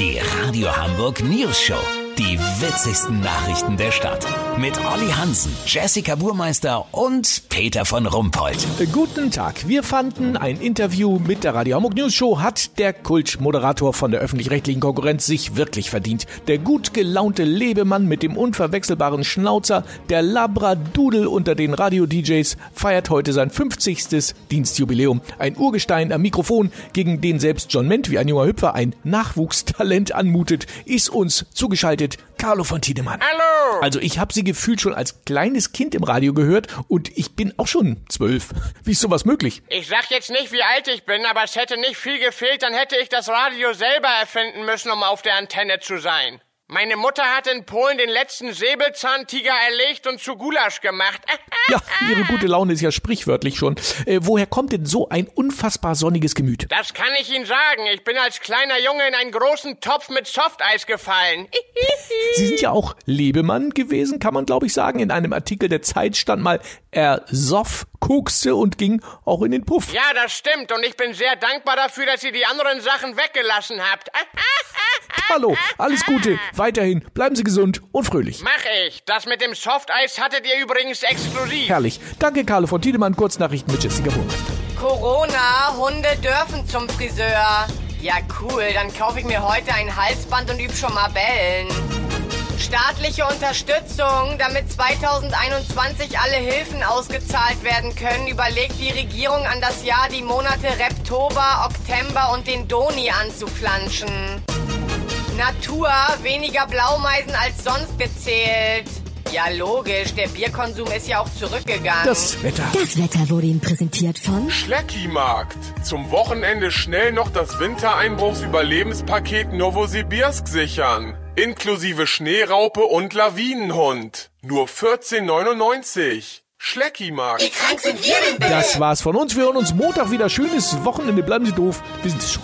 Die Radio Hamburg News Show. Die witzigsten Nachrichten der Stadt. Mit Olli Hansen, Jessica Burmeister und Peter von Rumpold. Guten Tag. Wir fanden, ein Interview mit der Radio Hamburg News Show hat der Kultmoderator von der öffentlich-rechtlichen Konkurrenz sich wirklich verdient. Der gut gelaunte Lebemann mit dem unverwechselbaren Schnauzer, der Labradudel unter den Radio-DJs, feiert heute sein 50. Dienstjubiläum. Ein Urgestein am Mikrofon, gegen den selbst John Ment wie ein junger Hüpfer ein Nachwuchstalent anmutet, ist uns zugeschaltet Carlo von Tiedemann. Hallo! Also ich habe sie gefühlt schon als kleines Kind im Radio gehört und ich bin auch schon zwölf. Wie ist sowas möglich? Ich sag jetzt nicht, wie alt ich bin, aber es hätte nicht viel gefehlt, dann hätte ich das Radio selber erfinden müssen, um auf der Antenne zu sein. Meine Mutter hat in Polen den letzten Säbelzahntiger erlegt und zu Gulasch gemacht. Ja, ihre gute Laune ist ja sprichwörtlich schon. Äh, woher kommt denn so ein unfassbar sonniges Gemüt? Das kann ich Ihnen sagen. Ich bin als kleiner Junge in einen großen Topf mit Softeis gefallen. Sie sind ja auch Lebemann gewesen, kann man glaube ich sagen. In einem Artikel der Zeit stand mal, er soff, kokste und ging auch in den Puff. Ja, das stimmt. Und ich bin sehr dankbar dafür, dass ihr die anderen Sachen weggelassen habt. Hallo, alles Gute, weiterhin, bleiben Sie gesund und fröhlich. Mach ich. Das mit dem Softeis hattet ihr übrigens exklusiv. Herrlich. Danke, Carlo von Tiedemann. Kurznachrichten mit Jessica Burmeister. Corona, Hunde dürfen zum Friseur. Ja, cool, dann kaufe ich mir heute ein Halsband und übe schon mal bellen. Staatliche Unterstützung, damit 2021 alle Hilfen ausgezahlt werden können, überlegt die Regierung an das Jahr die Monate Reptober, Oktember und den Doni anzuflanschen. Natur, weniger Blaumeisen als sonst gezählt. Ja, logisch, der Bierkonsum ist ja auch zurückgegangen. Das Wetter. Das Wetter wurde Ihnen präsentiert von Schleckimarkt. Zum Wochenende schnell noch das Wintereinbruchsüberlebenspaket Novosibirsk sichern. Inklusive Schneeraupe und Lawinenhund. Nur 14,99. Schleckimarkt. Wie krank sind wir denn bitte? Das war's von uns. Wir hören uns Montag wieder. Schönes Wochenende. Bleiben Sie doof. Wir sind es schon.